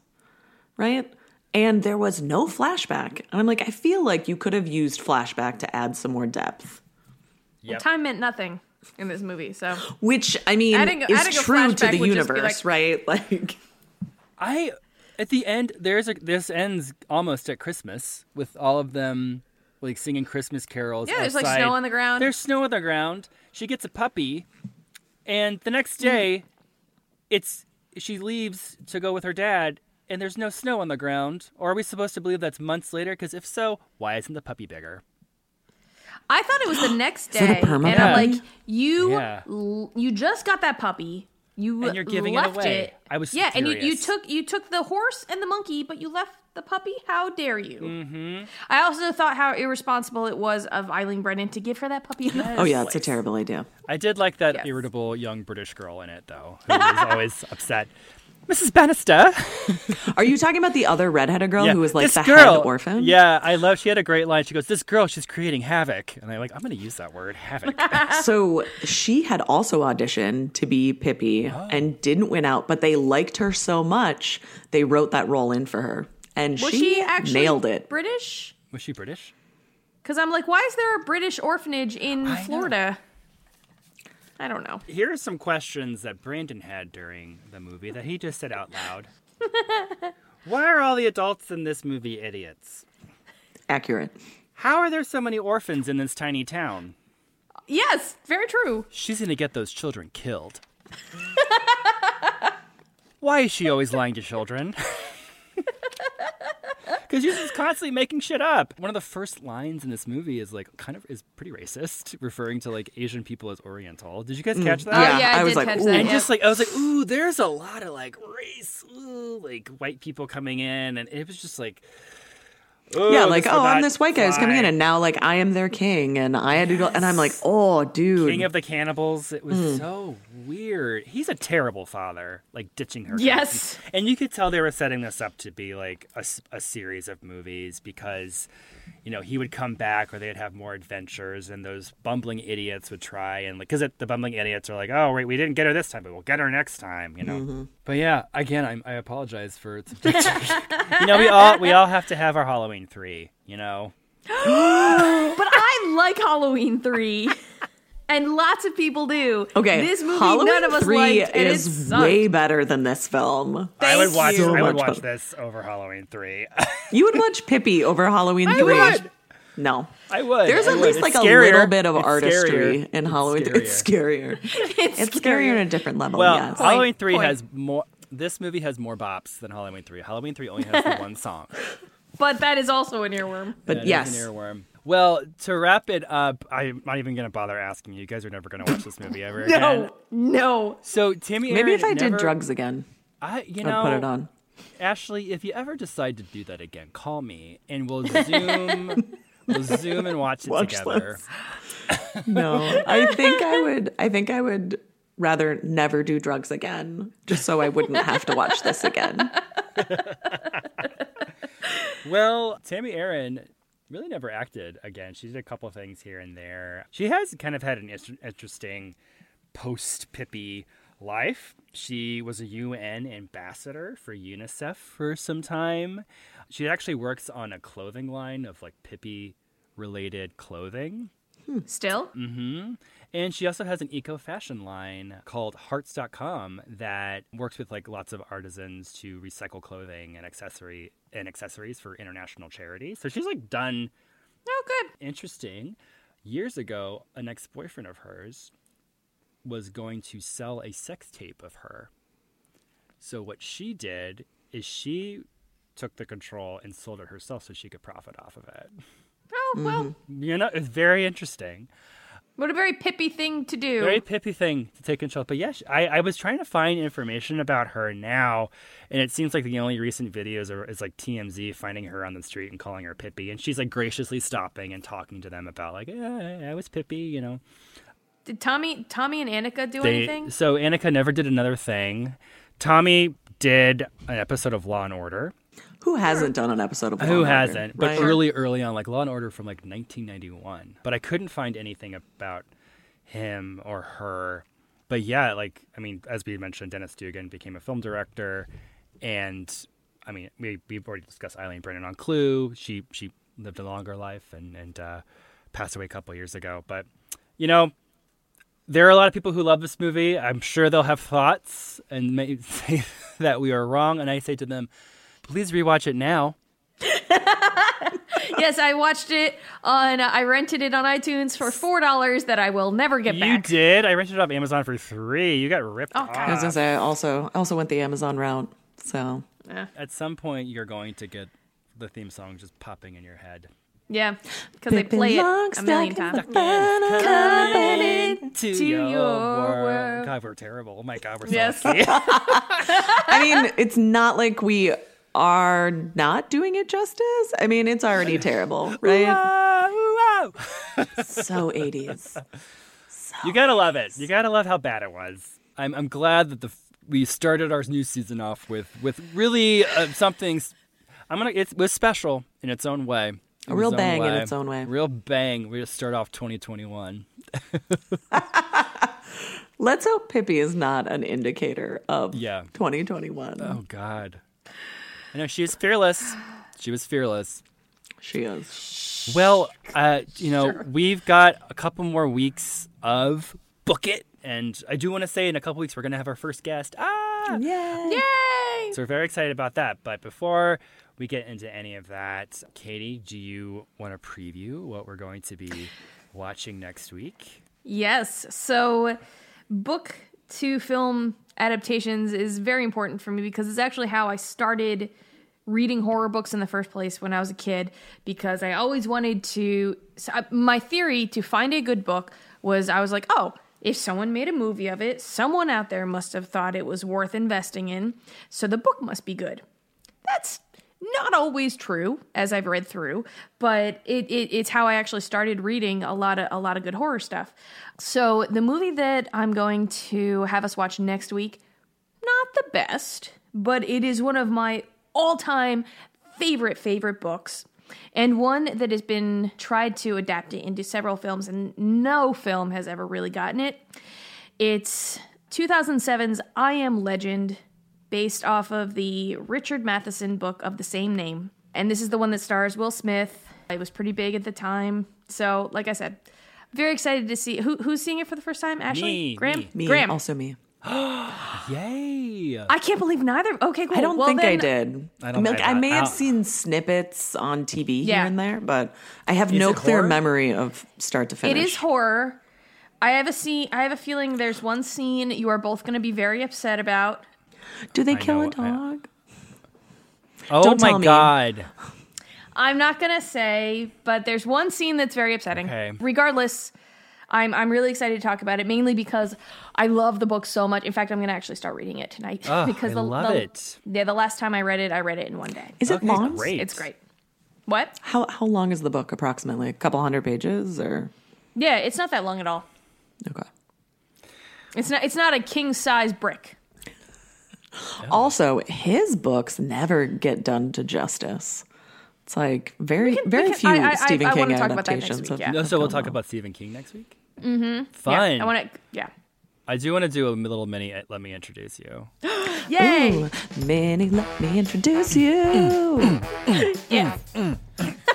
right? And there was no flashback. And I'm like, I feel like you could have used flashback to add some more depth. Yep. Time meant nothing in this movie, so Which I mean Adding- is adding true to the would just be universe, like- right? Like I at the end there's a this ends almost at Christmas with all of them like singing Christmas carols. Yeah, there's, like, snow on the ground. There's snow on the ground. She gets a puppy, and the next Mm. day, it's she leaves to go with her dad, and there's no snow on the ground. Or are we supposed to believe that's months later? Because if so, why isn't the puppy bigger? I thought it was the next that a day, perma and I'm puppy? like, you, Yeah. l- you just got that puppy. You And you're giving it left away. I was yeah, and you, you took you took the horse and the monkey, but you left the puppy. How dare you? Mm-hmm. I also thought how irresponsible it was of Eileen Brennan to give her that puppy. In the Oh yeah, it's a terrible idea. I did like that Yes. irritable young British girl in it, though, who was always upset. Mrs. Bannister. Are you talking about the other redheaded girl Yeah, who was like this the girl, head orphan? Yeah, I love. She had a great line. She goes, "This girl, she's creating havoc," and I'm like, I'm going to use that word, havoc. So she had also auditioned to be Pippi Oh. and didn't win out, but they liked her so much they wrote that role in for her, and Was she, she actually nailed it. British? Was she British? Because I'm like, why is there a British orphanage in know. Florida? I don't know. Here are some questions that Brandon had during the movie that he just said out loud. Why are all the adults in this movie idiots? Accurate. How are there so many orphans in this tiny town? Yes, very true. She's going to get those children killed. Why is she always lying to children? Because she's just constantly making shit up. One of the first lines in this movie is like kind of is pretty racist, referring to like Asian people as Oriental. Did you guys mm. catch that? Oh, Yeah, yeah, I, I was did like, catch that. and yeah. just like I was like, ooh, there's a lot of like race, ooh, like white people coming in, and it was just like, ooh, yeah, like oh, I'm this white guy who's coming in, and now like I am their king, and I had to go, and I'm like, oh, dude, King of the Cannibals. It was Hmm. so weird. He's a terrible father, like ditching her. Yes. and you could tell they were setting this up to be like a, a series of movies because, you know, he would come back or they'd have more adventures, and those bumbling idiots would try and like because the bumbling idiots are like, oh wait, we didn't get her this time, but we'll get her next time, you know. Mm-hmm. But yeah, again, I'm, I apologize for subjecting. you know, we all we all have to have our Halloween three. You know. But I like Halloween 3. and lots of people do. okay, This movie Halloween none of us three liked, and it is sucked. way better than this film. I would watch. you. I would watch fun. this over Halloween three. You would watch Pippi over Halloween three. would. No. I would. There's I at would. least It's like a little bit of It's artistry scarier. in It's Halloween. scarier. It's scarier. It's, It's scarier on a different level. Well, yes. Halloween three Point. has more. This movie has more bops than Halloween three. Halloween three only has the one song. But that is also an earworm. but That is yes, an earworm. Well, to wrap it up, I'm not even going to bother asking you. You guys are never going to watch this movie ever again. No, no. So Tami, maybe if Erin I did drugs again, I you I'd know put it on. Ashley, if you ever decide to do that again, call me and we'll zoom. we'll zoom and watch it Watch together. No, I think I would. I think I would rather never do drugs again, just so I wouldn't have to watch this again. Well, Tami Erin really never acted again. She did a couple of things here and there. She has kind of had an inter- interesting post Pippi life. She was a UN ambassador for UNICEF for some time. She actually works on a clothing line of like Pippi related clothing. Hmm. Still? Mm-hmm. And she also has an eco fashion line called hearts.com that works with like lots of artisans to recycle clothing and accessory and accessories for international charities. So she's like done Oh, good. Interesting. Years ago, an ex boyfriend of hers was going to sell a sex tape of her. So what she did is she took the control and sold it herself so she could profit off of it. Oh, well, Mm-hmm. You know, it's very interesting. What a very pippi thing to do. Very pippi thing to take control. But yes, I, I was trying to find information about her now, and it seems like the only recent videos are is like TMZ finding her on the street and calling her Pippi, and she's like graciously stopping and talking to them about like, yeah, I was Pippi, you know. Did Tommy, Tommy and Annika do They, anything? so Annika never did another thing. Tommy did an episode of Law and Order. Who hasn't done an episode of Law Who hasn't? But right? early, early on, like Law and Order from like 1991. But I couldn't find anything about him or her. But yeah, like I mean, as we mentioned, Dennis Dugan became a film director, and I mean, we we've already discussed Eileen Brennan on Clue. She she lived a longer life and and uh, passed away a couple years ago. But you know, there are a lot of people who love this movie. I'm sure they'll have thoughts and may say that we are wrong. And I say to them, please rewatch it now. yes, I watched it on. Uh, I rented it on iTunes for four dollars that I will never get You back. You did. I rented it off Amazon for three. You got ripped Oh, off. I was gonna say I also I also went the Amazon route. So At some point, you're going to get the theme song just popping in your head. Yeah, because they play it a million times. Coming to your world. world. God, we're terrible. Oh my God, we're so Yes. lucky. I mean, it's not like we are not doing it justice. I mean, it's already terrible, right? So 80s. You gotta love it. You gotta love how bad it was. I'm I'm glad that the we started our new season off with with really uh, something. I'm gonna. It was special in its own way. A real bang in its own way. Real bang. We just start off 2021. Let's hope Pippi is not an indicator of Yeah. 2021. Oh God. I know she was fearless. She was fearless. She is. Well, uh, you know, we've got a couple more weeks of book it, and I do want to say in a couple weeks we're gonna have our first guest. Ah, Yay. Yay! so we're very excited about that. But before we get into any of that, Katie, do you want to preview what we're going to be watching next week? Yes. So, book to film adaptations is very important for me because it's actually how I started reading horror books in the first place when I was a kid because I always wanted to so I- my theory to find a good book was I was like, "Oh, if someone made a movie of it, someone out there must have thought it was worth investing in, so the book must be good." That's not always true, as I've read through, but it, it it's how I actually started reading a lot of a lot of good horror stuff. So the movie that I'm going to have us watch next week, not the best, but it is one of my all-time favorite favorite books. And one that has been tried to adapt it into several films, and no film has ever really gotten it. It's 2007's I Am Legend, based off of the Richard Matheson book of the same name. And this is the one that stars Will Smith. It was pretty big at the time. So, like I said, very excited to see who, who's seeing it for the first time. Ashley, Me, Graham, me. Me, Graham. also me. Yay! I can't believe neither. Okay, cool. I don't Well, think I did. I I, don't- mean, like, I- I, may I have seen snippets on TV Yeah. here and there, but I have no clear horror? memory of start to finish. It is horror. I have a scene. I have a feeling there's one scene you are both going to be very upset about. Do they I kill know, a I- dog? oh Don't my. God! I'm not gonna say, but there's one scene that's very upsetting. Okay. Regardless, I'm I'm really excited to talk about it, mainly because I love the book so much. In fact, I'm gonna actually start reading it tonight Oh, because I the, love the- it. Yeah, the last time I read it, I read it in one day. Is it Okay, long? great. It's great. What? How how long is the book approximately? A couple hundred pages or Yeah, it's not that long at all. okay. It's not. It's not a king size brick. Also, his books never get done to justice. It's like very can- very can- few I- I- Stephen I King wanna talk about that next adaptations. week, of- No, have so we'll talk out. about Stephen King next week. Mm-hmm. Fun. Yeah, I want to. Yeah. I do want to do a little mini. uh, Let me introduce you. Yay! Ooh, Minnie, let me introduce you. Yeah.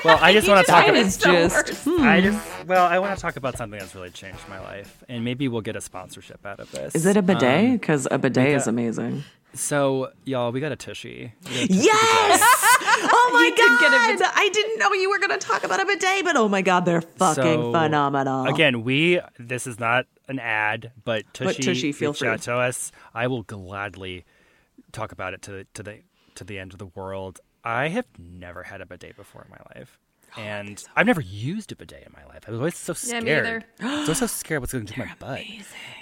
Well, I just want to talk. Mine About, is just- worst. I just well, I want to talk about something that's really changed my life, and maybe we'll get a sponsorship out of this. Is it a bidet? Um, Because a bidet is amazing. So, y'all, we got a tushy. Got a tushy Yes! oh my you did get a god! bidet. I didn't know you were going to talk about a bidet, but oh my god, they're fucking So, phenomenal. Again, we this is not an ad, but Tushy, But Tushy, feel reached free. out to us. I will gladly talk about it to the to the to the end of the world. I have never had a bidet before in my life. Oh, And I've never used a bidet in my life. I was always so Yeah, scared. me either. I was so scared what's going to do to my butt.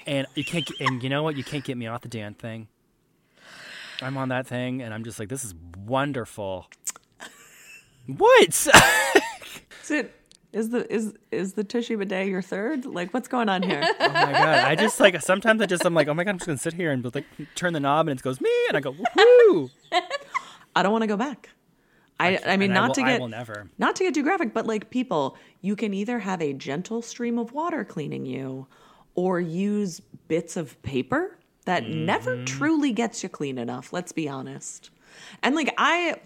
And you can't. get- And you know what? You can't get me off the damn thing. I'm on that thing, and I'm just like, this is wonderful. What? Is it is the is is the Tushy bidet your third? Like, what's going on here? Oh my god! I just like sometimes I just I'm like, oh my god, I'm just gonna sit here and like turn the knob and it goes me, and I go woohoo. I don't want to go back. I I, mean, And I not will- to I get will never. not to get too graphic, but like people, you can either have a gentle stream of water cleaning you, or use bits of paper that never Mm-hmm. truly gets you clean enough. Let's be honest. And like I,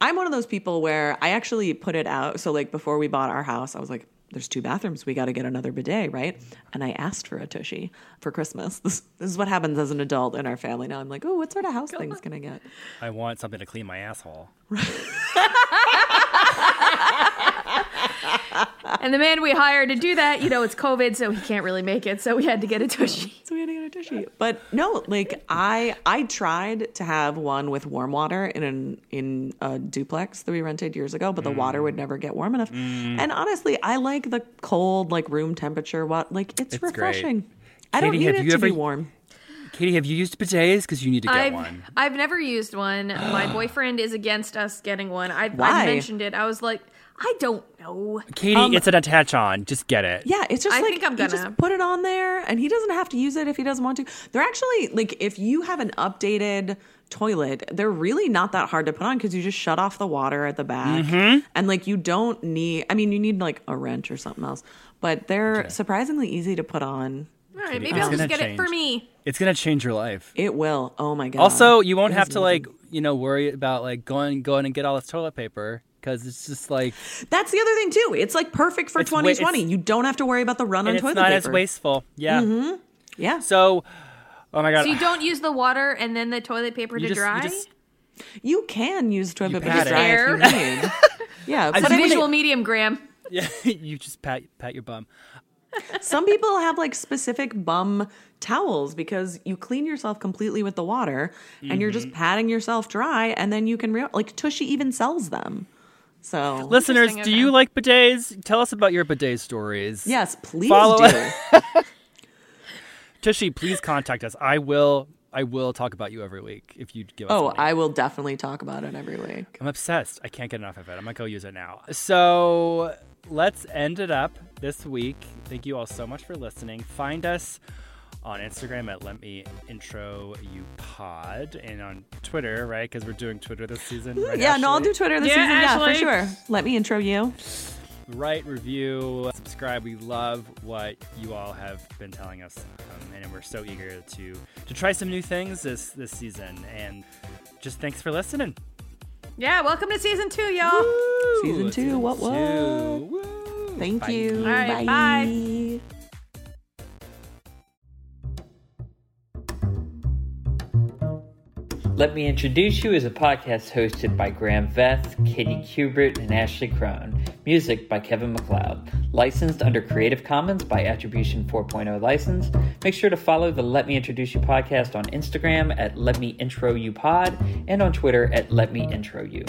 I'm one of those people where I actually put it out. So like before we bought our house, I was like. There's two bathrooms. We got to get another bidet, right? And I asked for a tushy for Christmas. This, this is what happens as an adult in our family now. I'm like, oh, what sort of house things can I get? I want something to clean my asshole. And the man we hired to do that, you know, it's COVID, so he can't really make it. So we had to get a tushy. So we had to get a tushy. But no, like I I tried to have one with warm water in an in a duplex that we rented years ago, but the water would never get warm enough. Mm. And honestly, I like the cold, like room temperature. What like it's, It's great. refreshing. I don't Katie, need it you to be warm. Katie, have you used bidets? Because you need to get I've one. I've never used one. My boyfriend is against us getting one. I Why? I mentioned it. I was like, I don't know. Katie, it's an attach on. Just get it. Yeah, it's just I like think I'm you gonna. just put it on there, and he doesn't have to use it if he doesn't want to. They're actually like if you have an updated toilet, they're really not that hard to put on because you just shut off the water at the back, Mm-hmm. and like you don't need. I mean, you need like a wrench or something else, but they're surprisingly easy to put on. All right, maybe I'll just get it for me. It's gonna change your life. It will. Oh my god! Also, you won't It have is to like you know worry about like going going and get all this toilet paper because it's just like That's the other thing too. It's like perfect for It's wa- 2020. you don't have to worry about the run on and it's toilet not paper. as wasteful. Yeah. Yeah. So, oh my god. So you don't use the water and then the toilet paper You to just- you dry. just- You can use toilet paper to it. dry if you need. Yeah, it's but a I mean, visual medium, Graham. yeah, you just pat pat your bum. some people have like specific bum towels because you clean yourself completely with the water and you're Mm-hmm. just patting yourself dry and then you can re- like Tushy even sells them. So Listeners, do okay. you like bidets? Tell us about your bidet stories. yes, please Follow- do. Tushy, please contact us. I will. I will talk about you every week if you give us. oh. I will definitely talk about it every week. I'm obsessed. I can't get enough of it. I'm gonna go use it now. So let's end it up this week. Thank you all so much for listening. Find us on Instagram at Let Me Intro You Pod and on Twitter, right? Because we're doing Twitter this season. Right, yeah, no, I'll do Twitter this Yeah, season. Yeah, for sure. Let me intro you. Write, review, subscribe. We love what you all have been telling us, um, and we're so eager to to try some new things this this season. And just thanks for listening. Yeah, welcome to season two, y'all. Season two, what, what? Two. Thank Bye. you. All right, bye. Let Me Introduce You is a podcast hosted by Graham Veth, Katie Kubert, and Ashley Crone. Music by Kevin MacLeod. Licensed under Creative Commons by Attribution 4.0 license. Make sure to follow the Let Me Introduce You podcast on Instagram at Let Me Intro You Pod and on Twitter at Let Me Intro You.